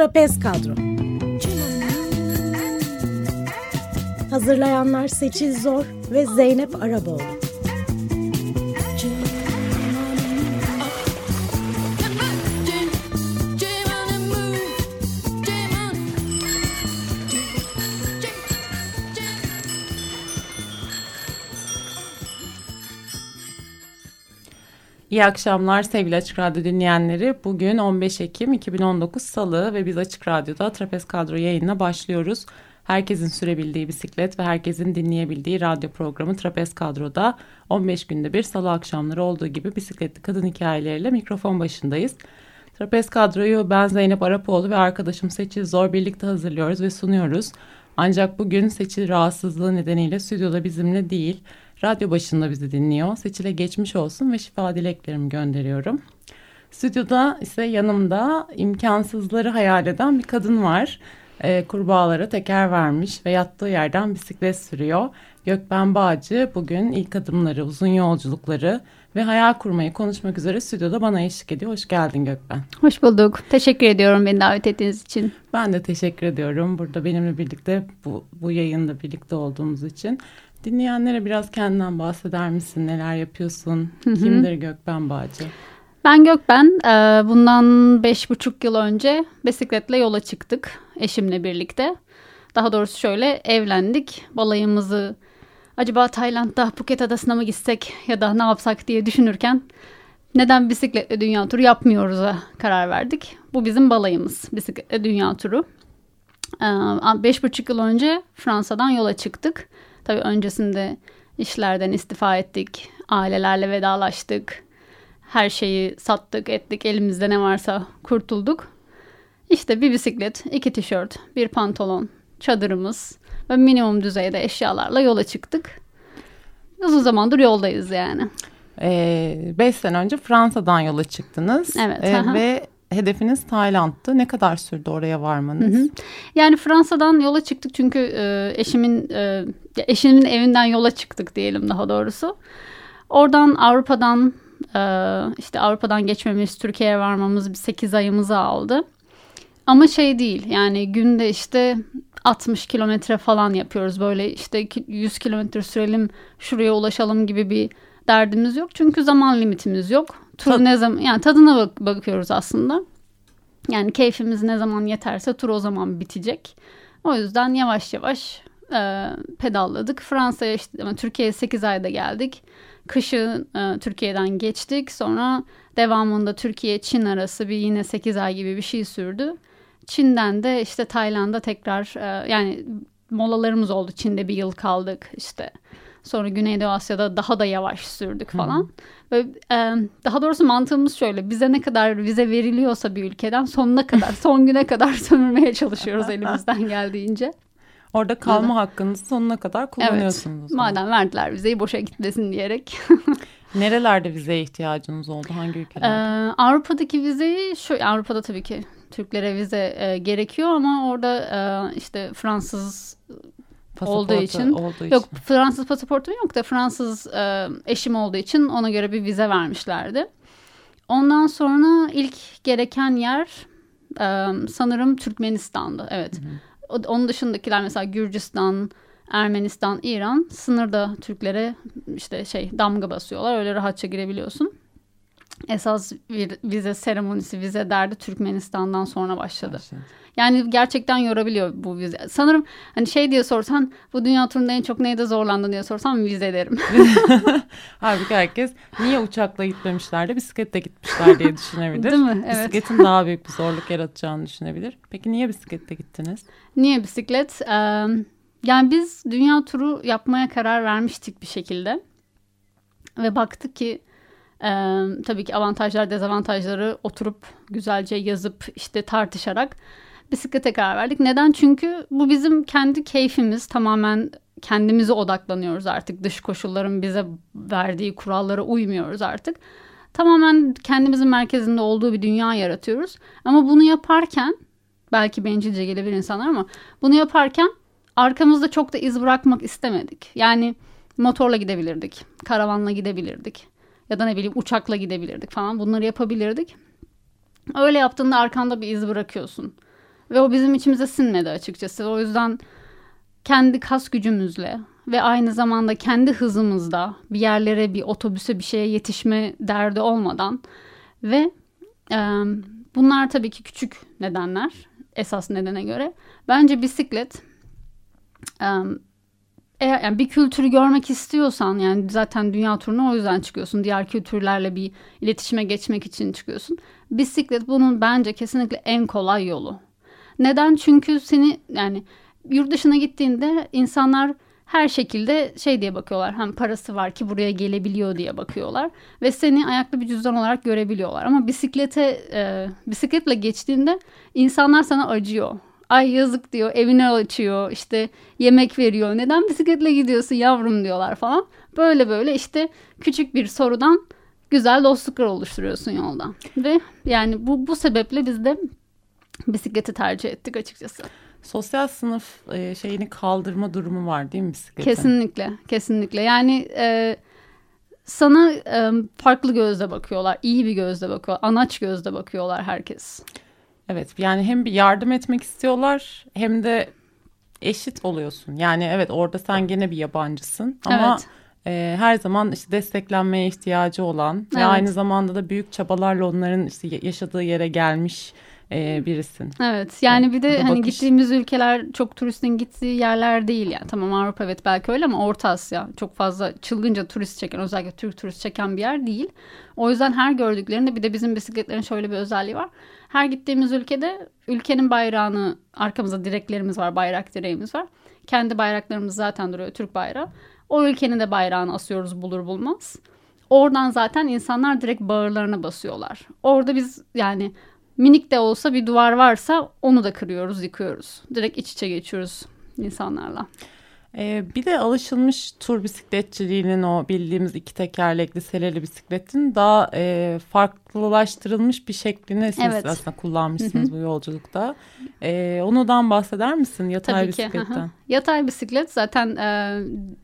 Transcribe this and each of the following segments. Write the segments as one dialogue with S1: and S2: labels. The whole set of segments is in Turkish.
S1: Trapez Kadro. Hazırlayanlar Seçil Zor ve Zeynep Araboğlu
S2: İyi akşamlar sevgili Açık Radyo dinleyenleri. Bugün 15 Ekim 2019 Salı ve biz Açık Radyo'da Trapez Kadro yayınına başlıyoruz. Herkesin sürebildiği bisiklet ve herkesin dinleyebildiği radyo programı Trapez Kadro'da 15 günde bir salı akşamları olduğu gibi bisikletli kadın hikayeleriyle mikrofon başındayız. Trapez Kadro'yu ben Zeynep Arapoğlu ve arkadaşım Seçil Zor birlikte hazırlıyoruz ve sunuyoruz. Ancak bugün Seçil rahatsızlığı nedeniyle stüdyoda bizimle değil radyo başında bizi dinliyor. Seçil'e geçmiş olsun ve şifa dileklerimi gönderiyorum. Stüdyoda ise yanımda imkansızları hayal eden bir kadın var. E, kurbağalara teker vermiş ve yattığı yerden bisiklet sürüyor. Gökben Bağcı bugün ilk adımları, uzun yolculukları ve hayal kurmayı konuşmak üzere stüdyoda bana eşlik ediyor. Hoş geldin Gökben.
S3: Hoş bulduk. Teşekkür ediyorum beni davet ettiğiniz için.
S2: Ben de teşekkür ediyorum burada benimle birlikte bu, bu yayında birlikte olduğumuz için. Dinleyenlere biraz kendinden bahseder misin? Neler yapıyorsun? Hı hı. Kimdir Gökben Bağcı?
S3: Ben Gökben. Ee, bundan beş buçuk yıl önce bisikletle yola çıktık eşimle birlikte. Daha doğrusu şöyle evlendik. Balayımızı acaba Tayland'da Phuket Adası'na mı gitsek ya da ne yapsak diye düşünürken neden bisikletle dünya turu yapmıyoruz'a karar verdik. Bu bizim balayımız bisikletle dünya turu. Ee, beş buçuk yıl önce Fransa'dan yola çıktık. Tabii öncesinde işlerden istifa ettik, ailelerle vedalaştık. Her şeyi sattık, ettik, elimizde ne varsa kurtulduk. İşte bir bisiklet, iki tişört, bir pantolon, çadırımız ve minimum düzeyde eşyalarla yola çıktık. Uzun zamandır yoldayız yani.
S2: Ee, beş sene önce Fransa'dan yola çıktınız.
S3: Evet. Ee,
S2: ve hedefiniz Tayland'tı. Ne kadar sürdü oraya varmanız? Hı hı.
S3: Yani Fransa'dan yola çıktık çünkü e, eşimin e, eşimin evinden yola çıktık diyelim daha doğrusu. Oradan Avrupa'dan e, işte Avrupa'dan geçmemiz, Türkiye'ye varmamız bir 8 ayımızı aldı. Ama şey değil yani günde işte 60 kilometre falan yapıyoruz. Böyle işte 100 kilometre sürelim şuraya ulaşalım gibi bir derdimiz yok. Çünkü zaman limitimiz yok. Tur Tad ne zaman yani tadına bak bakıyoruz aslında. Yani keyfimiz ne zaman yeterse tur o zaman bitecek. O yüzden yavaş yavaş e, pedalladık. Fransa'ya işte ama Türkiye'ye 8 ayda geldik. Kışı e, Türkiye'den geçtik. Sonra devamında Türkiye-Çin arası bir yine 8 ay gibi bir şey sürdü. Çin'den de işte Tayland'a tekrar e, yani molalarımız oldu. Çin'de bir yıl kaldık işte. Sonra Güneydoğu Asya'da daha da yavaş sürdük falan. Hı. Ve e, daha doğrusu mantığımız şöyle. Bize ne kadar vize veriliyorsa bir ülkeden sonuna kadar, son güne kadar sömürmeye çalışıyoruz elimizden geldiğince.
S2: Orada kalma evet. hakkınızı sonuna kadar kullanıyorsunuz.
S3: Evet. Madem verdiler vizeyi boşa gitmesin diyerek.
S2: Nerelerde vizeye ihtiyacınız oldu? Hangi ülkelerde?
S3: Ee, Avrupa'daki vizeyi şu Avrupa'da tabii ki Türklere vize e, gerekiyor ama orada e, işte Fransız olduğu için, olduğu için yok Fransız pasaportum yok da Fransız e, eşim olduğu için ona göre bir vize vermişlerdi. Ondan sonra ilk gereken yer e, sanırım Türkmenistan'dı. Evet. Hı hı. Onun dışındakiler mesela Gürcistan, Ermenistan, İran sınırda Türklere işte şey damga basıyorlar. Öyle rahatça girebiliyorsun. Esas vize seremonisi, vize derdi Türkmenistan'dan sonra başladı. başladı. Yani gerçekten yorabiliyor bu vize. Sanırım hani şey diye sorsan bu dünya turunda en çok neyde zorlandın diye sorsam vize derim.
S2: Halbuki herkes niye uçakla gitmemişler de bisikletle gitmişler diye düşünebilir.
S3: Değil mi? Evet.
S2: Bisikletin daha büyük bir zorluk yaratacağını düşünebilir. Peki niye bisikletle gittiniz?
S3: Niye bisiklet? Ee, yani biz dünya turu yapmaya karar vermiştik bir şekilde. Ve baktık ki e, tabii ki avantajlar dezavantajları oturup güzelce yazıp işte tartışarak bisiklete karar verdik. Neden? Çünkü bu bizim kendi keyfimiz tamamen kendimize odaklanıyoruz artık. Dış koşulların bize verdiği kurallara uymuyoruz artık. Tamamen kendimizin merkezinde olduğu bir dünya yaratıyoruz. Ama bunu yaparken belki bencilce gelebilir insanlar ama bunu yaparken arkamızda çok da iz bırakmak istemedik. Yani motorla gidebilirdik, karavanla gidebilirdik ya da ne bileyim uçakla gidebilirdik falan bunları yapabilirdik. Öyle yaptığında arkanda bir iz bırakıyorsun. Ve o bizim içimize sinmedi açıkçası. O yüzden kendi kas gücümüzle ve aynı zamanda kendi hızımızda bir yerlere, bir otobüse, bir şeye yetişme derdi olmadan ve e, bunlar tabii ki küçük nedenler esas nedene göre. Bence bisiklet e, eğer yani bir kültürü görmek istiyorsan yani zaten dünya turuna o yüzden çıkıyorsun. Diğer kültürlerle bir iletişime geçmek için çıkıyorsun. Bisiklet bunun bence kesinlikle en kolay yolu. Neden? Çünkü seni yani yurt dışına gittiğinde insanlar her şekilde şey diye bakıyorlar. Hem parası var ki buraya gelebiliyor diye bakıyorlar. Ve seni ayaklı bir cüzdan olarak görebiliyorlar. Ama bisiklete e, bisikletle geçtiğinde insanlar sana acıyor. Ay yazık diyor evine açıyor işte yemek veriyor. Neden bisikletle gidiyorsun yavrum diyorlar falan. Böyle böyle işte küçük bir sorudan güzel dostluklar oluşturuyorsun yolda. Ve yani bu, bu sebeple biz de bisikleti tercih ettik açıkçası.
S2: Sosyal sınıf e, şeyini kaldırma durumu var değil mi bisikletin?
S3: Kesinlikle, kesinlikle. Yani e, sana e, farklı gözle bakıyorlar, iyi bir gözle bakıyorlar, anaç gözle bakıyorlar herkes.
S2: Evet, yani hem bir yardım etmek istiyorlar hem de eşit oluyorsun. Yani evet orada sen gene bir yabancısın ama evet. e, her zaman işte desteklenmeye ihtiyacı olan evet. ve aynı zamanda da büyük çabalarla onların işte yaşadığı yere gelmiş e, birisin.
S3: Evet yani bir de hani bakış... gittiğimiz ülkeler çok turistin gittiği yerler değil yani. Tamam Avrupa evet belki öyle ama Orta Asya çok fazla çılgınca turist çeken özellikle Türk turist çeken bir yer değil. O yüzden her gördüklerinde bir de bizim bisikletlerin şöyle bir özelliği var. Her gittiğimiz ülkede ülkenin bayrağını arkamızda direklerimiz var bayrak direğimiz var. Kendi bayraklarımız zaten duruyor Türk bayrağı. O ülkenin de bayrağını asıyoruz bulur bulmaz. Oradan zaten insanlar direkt bağırlarına basıyorlar. Orada biz yani minik de olsa bir duvar varsa onu da kırıyoruz, yıkıyoruz. Direkt iç içe geçiyoruz insanlarla.
S2: Ee, bir de alışılmış tur bisikletçiliğinin o bildiğimiz iki tekerlekli seleli bisikletin daha e, farklılaştırılmış bir şeklini siz evet. aslında kullanmışsınız bu yolculukta. E, onudan bahseder misin yatay Tabii bisikletten? Ki.
S3: Yatay bisiklet zaten e,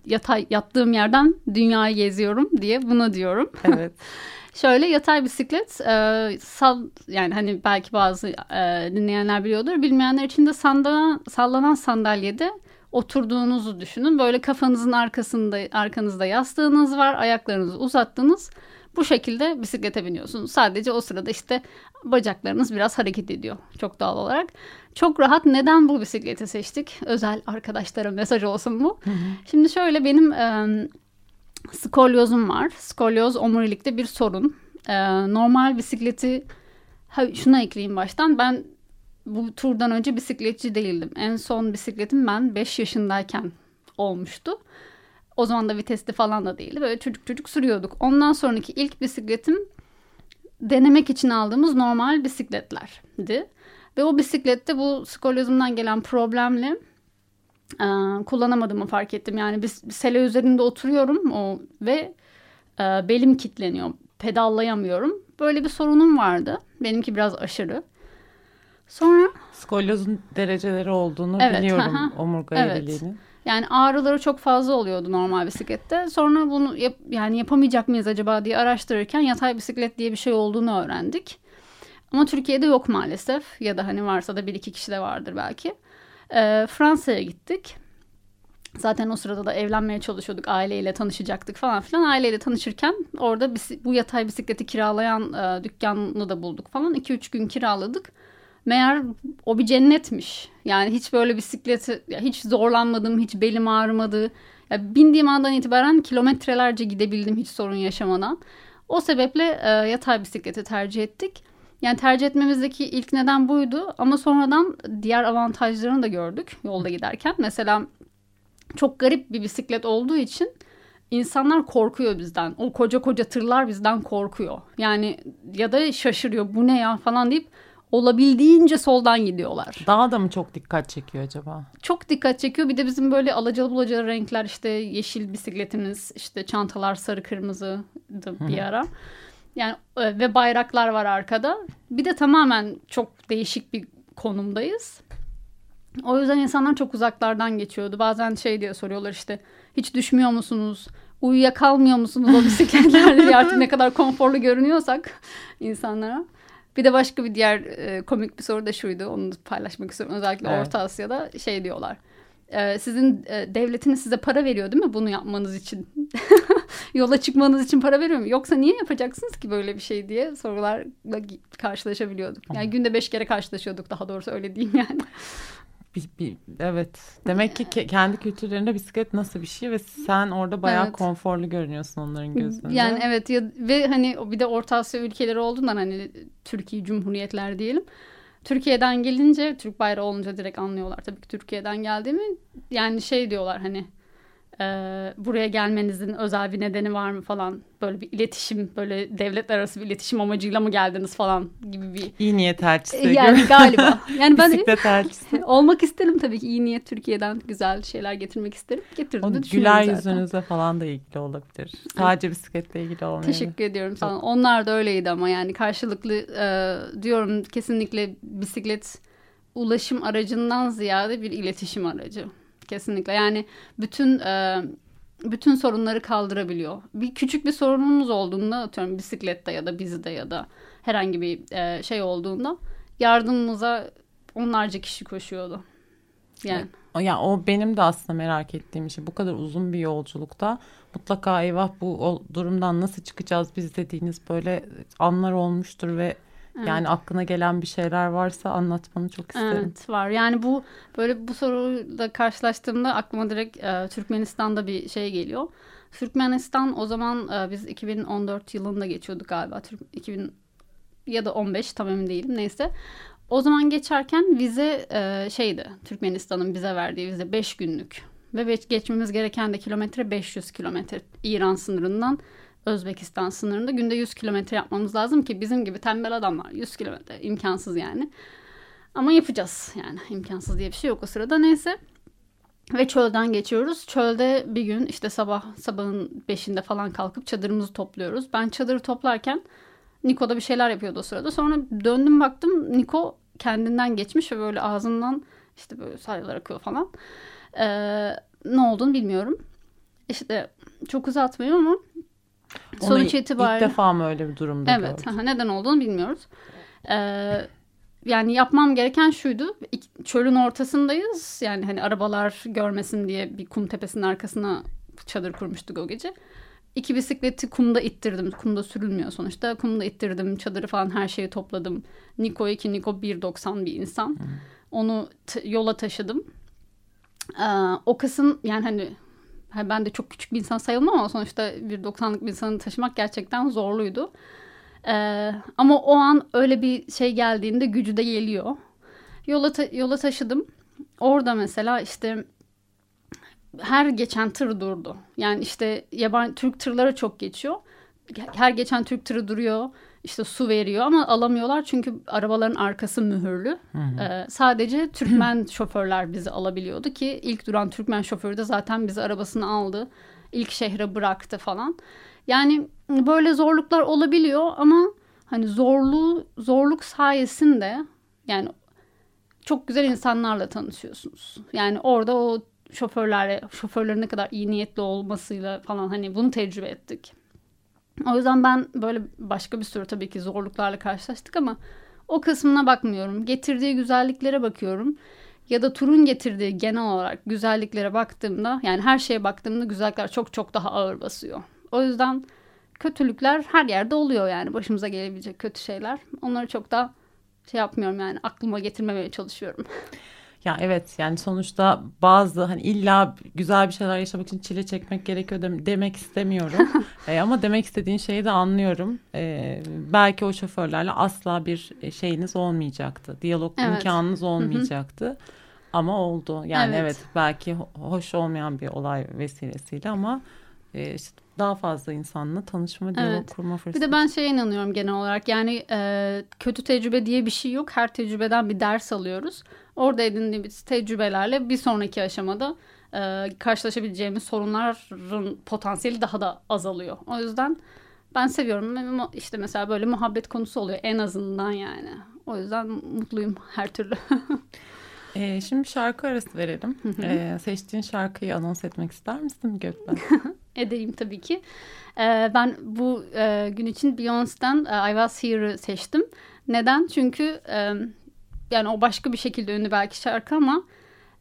S3: yatay yattığım yerden dünyayı geziyorum diye bunu diyorum.
S2: Evet.
S3: Şöyle yatay bisiklet e, sal yani hani belki bazı e, dinleyenler biliyordur. Bilmeyenler için de sanda, sallanan sandalyede oturduğunuzu düşünün. Böyle kafanızın arkasında arkanızda yastığınız var. Ayaklarınızı uzattınız. Bu şekilde bisiklete biniyorsunuz. Sadece o sırada işte bacaklarınız biraz hareket ediyor çok doğal olarak. Çok rahat. Neden bu bisikleti seçtik? Özel arkadaşlara mesaj olsun bu. Hı hı. Şimdi şöyle benim e, skolyozum var. Skolyoz omurilikte bir sorun. E, normal bisikleti ha, şuna ekleyeyim baştan. Ben bu turdan önce bisikletçi değildim. En son bisikletim ben 5 yaşındayken olmuştu. O zaman da vitesli falan da değildi. Böyle çocuk çocuk sürüyorduk. Ondan sonraki ilk bisikletim denemek için aldığımız normal bisikletlerdi. Ve o bisiklette bu skolyozumdan gelen problemle e, kullanamadığımı fark ettim. Yani bir sele üzerinde oturuyorum o ve e, belim kitleniyor. Pedallayamıyorum. Böyle bir sorunum vardı. Benimki biraz aşırı. Sonra
S2: skolyozun dereceleri olduğunu evet, biliyorum aha, omurga evet.
S3: Yani ağrıları çok fazla oluyordu normal bisiklette. Sonra bunu yap, yani yapamayacak mıyız acaba diye araştırırken yatay bisiklet diye bir şey olduğunu öğrendik. Ama Türkiye'de yok maalesef ya da hani varsa da bir iki kişi de vardır belki. Ee, Fransa'ya gittik. Zaten o sırada da evlenmeye çalışıyorduk. Aileyle tanışacaktık falan filan. Aileyle tanışırken orada bu yatay bisikleti kiralayan e, dükkanını da bulduk falan. 2-3 gün kiraladık meğer o bir cennetmiş. Yani hiç böyle bisikleti hiç zorlanmadım, hiç belim ağrımadı. Ya bindiğim andan itibaren kilometrelerce gidebildim hiç sorun yaşamadan. O sebeple e, yatay bisikleti tercih ettik. Yani tercih etmemizdeki ilk neden buydu ama sonradan diğer avantajlarını da gördük yolda giderken. Mesela çok garip bir bisiklet olduğu için insanlar korkuyor bizden. O koca koca tırlar bizden korkuyor. Yani ya da şaşırıyor bu ne ya falan deyip olabildiğince soldan gidiyorlar.
S2: Daha da mı çok dikkat çekiyor acaba?
S3: Çok dikkat çekiyor. Bir de bizim böyle alacalı bulacalı renkler işte yeşil bisikletimiz, işte çantalar sarı kırmızı bir ara. Yani e, ve bayraklar var arkada. Bir de tamamen çok değişik bir konumdayız. O yüzden insanlar çok uzaklardan geçiyordu. Bazen şey diye soruyorlar işte hiç düşmüyor musunuz? Uyuyakalmıyor musunuz o bisikletlerde? artık ne kadar konforlu görünüyorsak insanlara. Bir de başka bir diğer e, komik bir soru da şuydu. Onu paylaşmak istiyorum. Özellikle
S2: Evet.
S3: Orta Asya'da şey diyorlar. E, sizin e, devletiniz size para veriyor değil mi bunu yapmanız için? Yola çıkmanız için para veriyor mu? Yoksa niye yapacaksınız ki böyle bir şey diye sorularla karşılaşabiliyorduk. Yani günde beş kere karşılaşıyorduk daha doğrusu öyle diyeyim yani.
S2: Bir, bir, evet. Demek ki ke- kendi kültürlerinde bisiklet nasıl bir şey ve sen orada bayağı
S3: Evet.
S2: konforlu görünüyorsun onların gözünde.
S3: Yani evet ya, ve hani bir de Orta Asya ülkeleri olduğundan hani Türkiye Cumhuriyetler diyelim. Türkiye'den gelince Türk bayrağı olunca direkt anlıyorlar tabii ki Türkiye'den geldiğimi. Yani şey diyorlar hani e, buraya gelmenizin özel bir nedeni var mı falan. Böyle bir iletişim böyle devletler arası bir iletişim amacıyla mı geldiniz falan gibi bir.
S2: İyi niyet elçisi.
S3: Yani galiba. Yani ben
S2: Bisiklet elçisi.
S3: olmak isterim tabii ki iyi niyet Türkiye'den güzel şeyler getirmek isterim. Getirdim de
S2: güler
S3: zaten.
S2: yüzünüze falan da ilgili olabilir. Sadece bisikletle ilgili olmayabilir.
S3: Teşekkür ediyorum sana. Onlar da öyleydi ama yani karşılıklı e, diyorum kesinlikle bisiklet ulaşım aracından ziyade bir iletişim aracı. Kesinlikle yani bütün e, bütün sorunları kaldırabiliyor. Bir küçük bir sorunumuz olduğunda atıyorum bisiklette ya da bizde ya da herhangi bir e, şey olduğunda yardımımıza onlarca kişi koşuyordu. Yani
S2: O- Ya o benim de aslında merak ettiğim şey. Bu kadar uzun bir yolculukta mutlaka eyvah bu durumdan nasıl çıkacağız biz dediğiniz böyle anlar olmuştur ve yani aklına gelen bir şeyler varsa anlatmanı çok isterim.
S3: Evet var. Yani bu böyle bu soruyla karşılaştığımda aklıma direkt e, Türkmenistan'da bir şey geliyor. Türkmenistan o zaman e, biz 2014 yılında geçiyorduk galiba. Türk 2000 ya da 15 tam emin değilim neyse. O zaman geçerken vize e, şeydi. Türkmenistan'ın bize verdiği vize 5 günlük. Ve geçmemiz gereken de kilometre 500 kilometre. İran sınırından Özbekistan sınırında günde 100 kilometre yapmamız lazım ki bizim gibi tembel adamlar 100 kilometre imkansız yani. Ama yapacağız yani imkansız diye bir şey yok o sırada neyse. Ve çölden geçiyoruz. Çölde bir gün işte sabah sabahın beşinde falan kalkıp çadırımızı topluyoruz. Ben çadırı toplarken Niko da bir şeyler yapıyordu o sırada. Sonra döndüm baktım Niko kendinden geçmiş ve böyle ağzından işte böyle salyalar akıyor falan. Ee, ne olduğunu bilmiyorum. İşte çok uzatmayayım ama
S2: Onu
S3: sonuç
S2: ilk
S3: itibariyle...
S2: defa mı öyle bir durumda
S3: Evet,
S2: gördün?
S3: aha, neden olduğunu bilmiyoruz. Ee, yani yapmam gereken şuydu. Çölün ortasındayız. Yani hani arabalar görmesin diye bir kum tepesinin arkasına çadır kurmuştuk o gece. İki bisikleti kumda ittirdim. Kumda sürülmüyor sonuçta. Kumda ittirdim. Çadırı falan her şeyi topladım. Niko 2, Niko 1.90 bir insan. Onu t- yola taşıdım. Ee, o kısım yani hani ha, ben de çok küçük bir insan sayılmam ama sonuçta 1.90'lık bir insanı taşımak gerçekten zorluydu. Ee, ama o an öyle bir şey geldiğinde gücü de geliyor. Yola, ta- yola taşıdım. Orada mesela işte her geçen tır durdu. Yani işte yabancı Türk tırları çok geçiyor. Her geçen Türk tırı duruyor. İşte su veriyor ama alamıyorlar çünkü arabaların arkası mühürlü. Ee, sadece Türkmen şoförler bizi alabiliyordu ki ilk duran Türkmen şoförü de zaten bizi arabasını aldı. İlk şehre bıraktı falan. Yani böyle zorluklar olabiliyor ama hani zorluğu zorluk sayesinde yani çok güzel insanlarla tanışıyorsunuz. Yani orada o şoförlerle şoförlerin ne kadar iyi niyetli olmasıyla falan hani bunu tecrübe ettik. O yüzden ben böyle başka bir sürü tabii ki zorluklarla karşılaştık ama o kısmına bakmıyorum. Getirdiği güzelliklere bakıyorum. Ya da turun getirdiği genel olarak güzelliklere baktığımda yani her şeye baktığımda güzellikler çok çok daha ağır basıyor. O yüzden kötülükler her yerde oluyor yani başımıza gelebilecek kötü şeyler. Onları çok da şey yapmıyorum yani aklıma getirmemeye çalışıyorum.
S2: Ya evet yani sonuçta bazı hani illa güzel bir şeyler yaşamak için çile çekmek gerekiyor dem- demek istemiyorum. E, ama demek istediğin şeyi de anlıyorum. E, belki o şoförlerle asla bir e, şeyiniz olmayacaktı. Diyalog
S3: Evet.
S2: imkanınız olmayacaktı. Ama oldu. Yani
S3: Evet.
S2: evet, belki ho- hoş olmayan bir olay vesilesiyle ama e, işte daha fazla insanla tanışma, diyalog
S3: Evet.
S2: kurma
S3: Bir
S2: fırsatı.
S3: de ben şeye inanıyorum genel olarak yani e, kötü tecrübe diye bir şey yok. Her tecrübeden bir ders alıyoruz. Orada edindiğimiz tecrübelerle bir sonraki aşamada e, karşılaşabileceğimiz sorunların potansiyeli daha da azalıyor. O yüzden ben seviyorum. İşte mesela böyle muhabbet konusu oluyor en azından yani. O yüzden mutluyum her türlü.
S2: E, şimdi şarkı arası verelim. E, seçtiğin şarkıyı anons etmek ister misin Gökben?
S3: Edeyim tabii ki. Ee, ben bu e, gün için Beyoncé'den e, I Was Here'ı seçtim. Neden? Çünkü e, yani o başka bir şekilde ünlü belki şarkı ama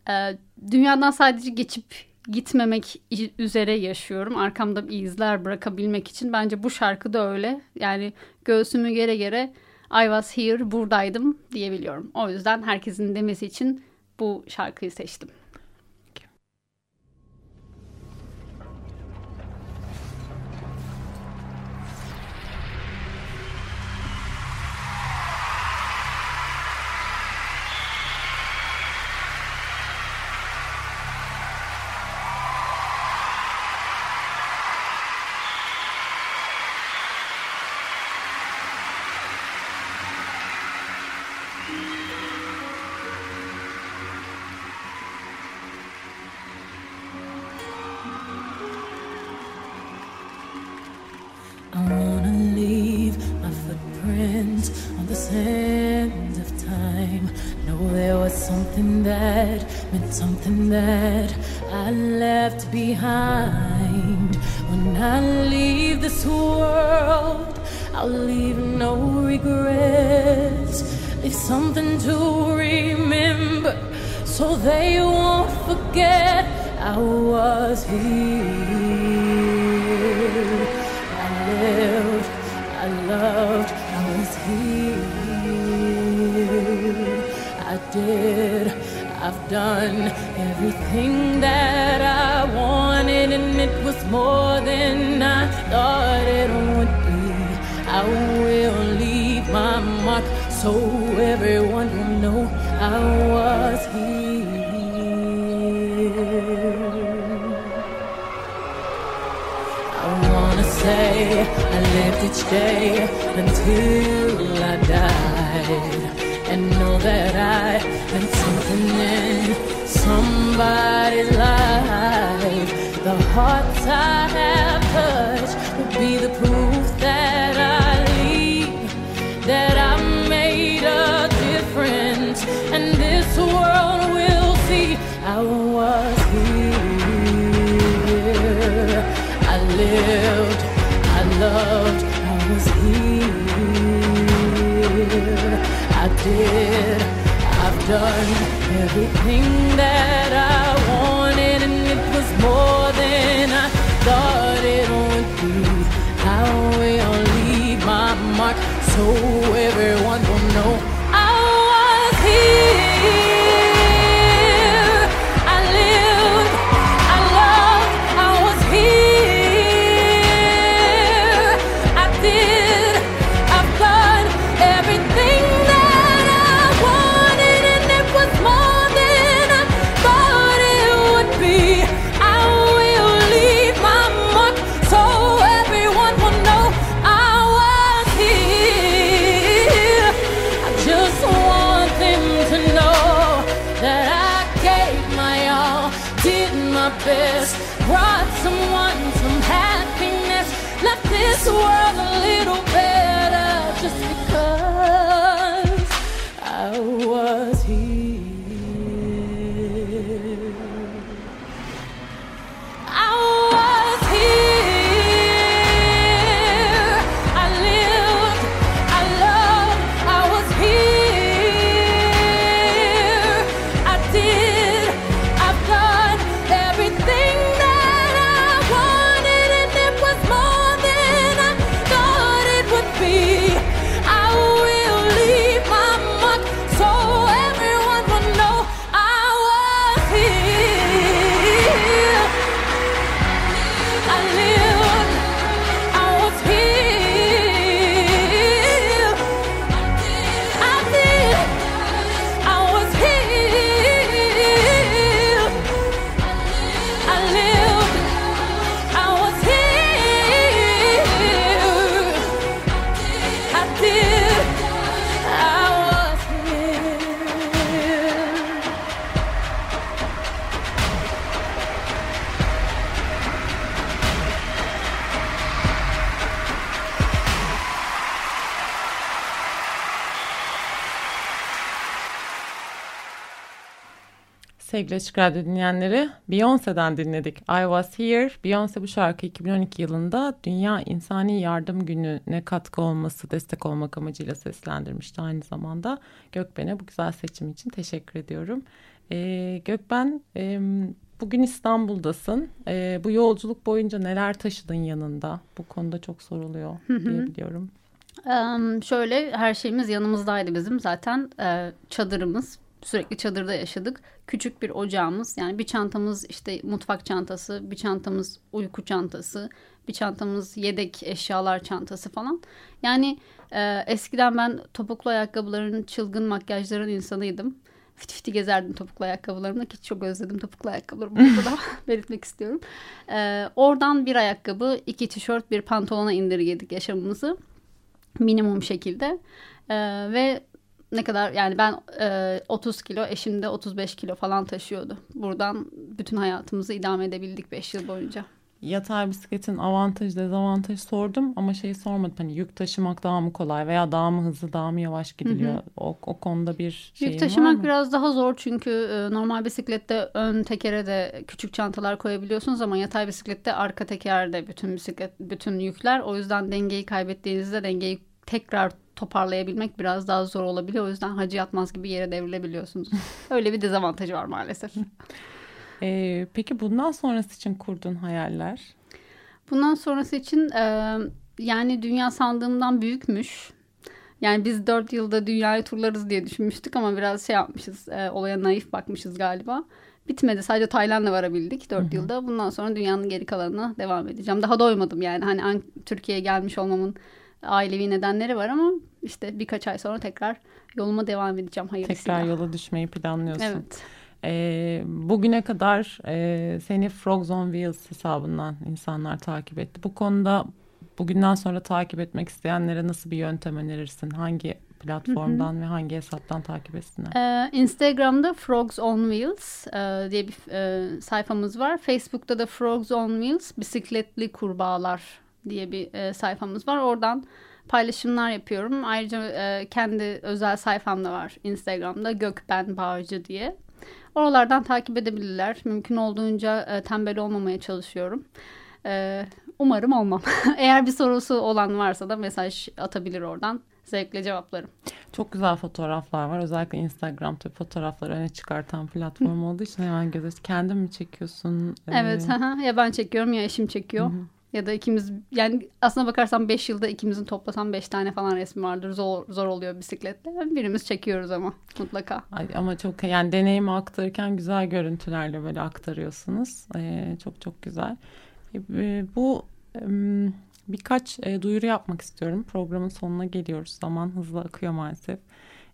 S3: e, dünyadan sadece geçip gitmemek üzere yaşıyorum. Arkamda bir izler bırakabilmek için. Bence bu şarkı da öyle. Yani göğsümü gere gere I was here, buradaydım diyebiliyorum. O yüzden herkesin demesi için bu şarkıyı seçtim.
S4: They won't forget I was here. I lived, I loved, I was here. I did I've done everything that I wanted, and it was more than I thought it would be. I will leave my mark so everyone will know I was here. Lived each day until I died and know that I am something in somebody's life. The hearts I have touched will be the proof that I leave, that I made a difference, and this world will see I was here. I lived, I loved, I was here. I did. I've done everything that I wanted, and it was more than I thought it would be. I will leave my mark so everyone will know
S2: sevgili Açık Radyo dinleyenleri Beyoncé'den dinledik. I Was Here. Beyoncé bu şarkı 2012 yılında Dünya İnsani Yardım Günü'ne katkı olması, destek olmak amacıyla seslendirmişti aynı zamanda. Gökben'e bu güzel seçim için teşekkür ediyorum. Ee, Gökben e, bugün İstanbul'dasın. Ee, bu yolculuk boyunca neler taşıdın yanında? Bu konuda çok soruluyor diye biliyorum.
S3: Um, şöyle her şeyimiz yanımızdaydı bizim zaten e, çadırımız sürekli çadırda yaşadık. Küçük bir ocağımız yani bir çantamız işte mutfak çantası, bir çantamız uyku çantası, bir çantamız yedek eşyalar çantası falan. Yani e, eskiden ben topuklu ayakkabıların, çılgın makyajların insanıydım. Fiti fiti gezerdim topuklu ayakkabılarımla ki çok özledim topuklu ayakkabılarımı burada da belirtmek istiyorum. E, oradan bir ayakkabı, iki tişört, bir pantolona indirgedik yaşamımızı minimum şekilde. E, ve ne kadar yani ben e, 30 kilo eşim de 35 kilo falan taşıyordu. Buradan bütün hayatımızı idame edebildik 5 yıl boyunca.
S2: Yatay bisikletin avantaj dezavantajı sordum ama şeyi sormadım. Hani yük taşımak daha mı kolay veya daha mı hızlı daha mı yavaş gidiliyor? Hı hı. O, o konuda bir şey
S3: Yük taşımak biraz daha zor çünkü e, normal bisiklette ön tekere de küçük çantalar koyabiliyorsunuz ama yatay bisiklette arka tekerde bütün bisiklet bütün yükler. O yüzden dengeyi kaybettiğinizde dengeyi tekrar toparlayabilmek biraz daha zor olabiliyor. O yüzden hacı yatmaz gibi yere devrilebiliyorsunuz. Öyle bir dezavantajı var maalesef.
S2: ee, peki bundan sonrası için kurduğun hayaller?
S3: Bundan sonrası için e, yani dünya sandığımdan büyükmüş. Yani biz dört yılda dünyayı turlarız diye düşünmüştük ama biraz şey yapmışız. E, olaya naif bakmışız galiba. Bitmedi. Sadece Tayland'a varabildik dört yılda. Bundan sonra dünyanın geri kalanına devam edeceğim. Daha doymadım yani. Hani Türkiye'ye gelmiş olmamın ailevi nedenleri var ama işte birkaç ay sonra tekrar yoluma devam edeceğim hayırlısıyla.
S2: Tekrar yola düşmeyi planlıyorsun.
S3: Evet.
S2: E, bugüne kadar e, seni Frogs on Wheels hesabından insanlar takip etti. Bu konuda bugünden sonra takip etmek isteyenlere nasıl bir yöntem önerirsin? Hangi platformdan hı hı. ve hangi hesaptan takip etsinler?
S3: Ee, Instagram'da Frogs on Wheels e, diye bir e, sayfamız var. Facebook'ta da Frogs on Wheels bisikletli kurbağalar diye bir e, sayfamız var. Oradan paylaşımlar yapıyorum. Ayrıca e, kendi özel sayfam da var Instagram'da Gökben Bağcı diye. Oralardan takip edebilirler. Mümkün olduğunca e, tembel olmamaya çalışıyorum. E, umarım olmam. Eğer bir sorusu olan varsa da mesaj atabilir oradan. Zevkle cevaplarım.
S2: Çok güzel fotoğraflar var. Özellikle Instagram tabii fotoğrafları öne çıkartan platform olduğu için hemen göze. Kendin mi çekiyorsun?
S3: Evet. Ee... ya ben çekiyorum ya eşim çekiyor. Hı-hı. Ya da ikimiz yani aslına bakarsam 5 yılda ikimizin toplasam 5 tane falan resmi vardır. Zor, zor oluyor bisikletle. Birimiz çekiyoruz ama mutlaka.
S2: Ay, ama çok yani deneyimi aktarırken güzel görüntülerle böyle aktarıyorsunuz. Ee, çok çok güzel. Ee, bu birkaç e, duyuru yapmak istiyorum. Programın sonuna geliyoruz. Zaman hızlı akıyor maalesef.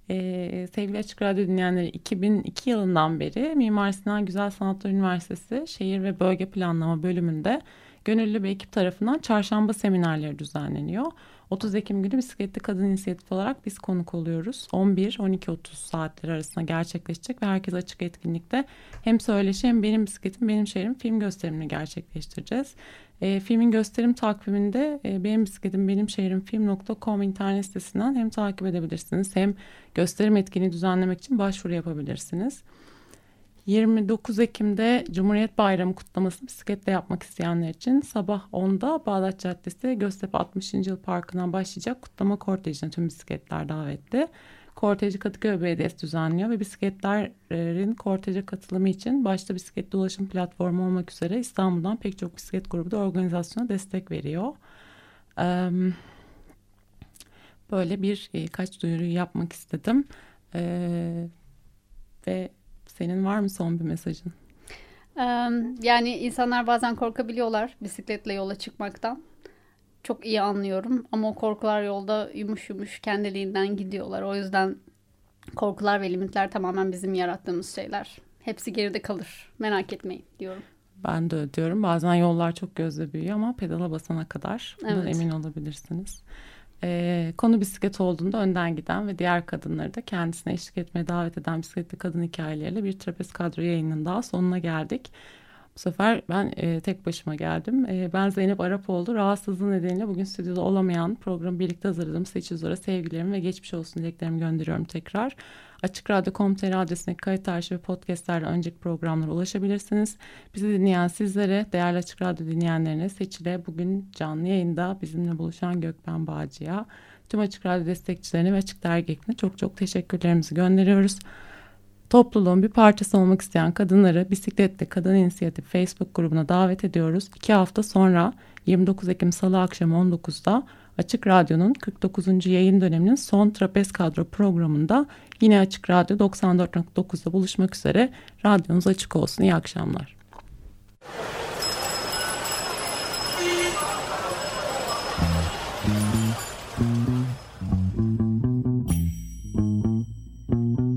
S2: Ee, sevgili Açık Radyo dinleyenleri 2002 yılından beri Mimar Sinan Güzel Sanatlar Üniversitesi Şehir ve Bölge Planlama bölümünde gönüllü bir ekip tarafından çarşamba seminerleri düzenleniyor. 30 Ekim günü bisikletli kadın inisiyatif olarak biz konuk oluyoruz. 11-12.30 saatleri arasında gerçekleşecek ve herkes açık etkinlikte hem söyleşi hem benim bisikletim benim şehrim film gösterimini gerçekleştireceğiz. E, filmin gösterim takviminde e, benim bisikletim benim şehrim film.com internet sitesinden hem takip edebilirsiniz hem gösterim etkinliği düzenlemek için başvuru yapabilirsiniz. 29 Ekim'de Cumhuriyet Bayramı kutlamasını bisikletle yapmak isteyenler için sabah 10'da Bağdat Caddesi Göztepe 60. Yıl Parkı'ndan başlayacak kutlama kortejine tüm bisikletler davetli. Korteji Kadıköy Belediyesi düzenliyor ve bisikletlerin korteje katılımı için başta bisikletli ulaşım platformu olmak üzere İstanbul'dan pek çok bisiklet grubu da organizasyona destek veriyor. Böyle bir e, kaç duyuru yapmak istedim. Ve senin var mı son bir mesajın?
S3: Yani insanlar bazen korkabiliyorlar bisikletle yola çıkmaktan. Çok iyi anlıyorum ama o korkular yolda yumuş yumuş kendiliğinden gidiyorlar. O yüzden korkular ve limitler tamamen bizim yarattığımız şeyler. Hepsi geride kalır. Merak etmeyin diyorum.
S2: Ben de diyorum. Bazen yollar çok gözle büyüyor ama pedala basana kadar evet. emin olabilirsiniz. E, konu bisiklet olduğunda önden giden ve diğer kadınları da kendisine eşlik etmeye davet eden bisikletli kadın hikayeleriyle bir trapez kadro yayının daha sonuna geldik. Bu sefer ben e, tek başıma geldim. E, ben Zeynep Arapoğlu. Rahatsızlığı nedeniyle bugün stüdyoda olamayan programı birlikte hazırladığım Seçizor'a sevgilerimi ve geçmiş olsun dileklerimi gönderiyorum tekrar. Açık Radyo.com.tr adresine kayıt arşivi podcastlerle önceki programlara ulaşabilirsiniz. Bizi dinleyen sizlere, değerli Açık Radyo dinleyenlerine Seçil'e bugün canlı yayında bizimle buluşan Gökben Bağcı'ya, tüm Açık Radyo destekçilerine ve Açık Dergi ekibine çok çok teşekkürlerimizi gönderiyoruz. Topluluğun bir parçası olmak isteyen kadınları Bisikletli Kadın İnisiyatif Facebook grubuna davet ediyoruz. İki hafta sonra 29 Ekim Salı akşamı 19'da Açık Radyo'nun 49. yayın döneminin son Trapez Kadro programında yine Açık Radyo 94.9'da buluşmak üzere. Radyonuz açık olsun. İyi akşamlar.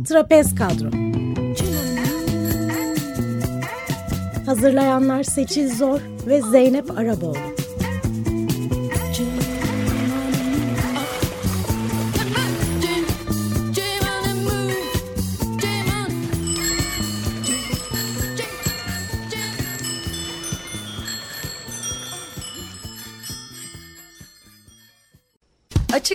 S1: Trapez Kadro Hazırlayanlar Seçil Zor ve Zeynep Araboğlu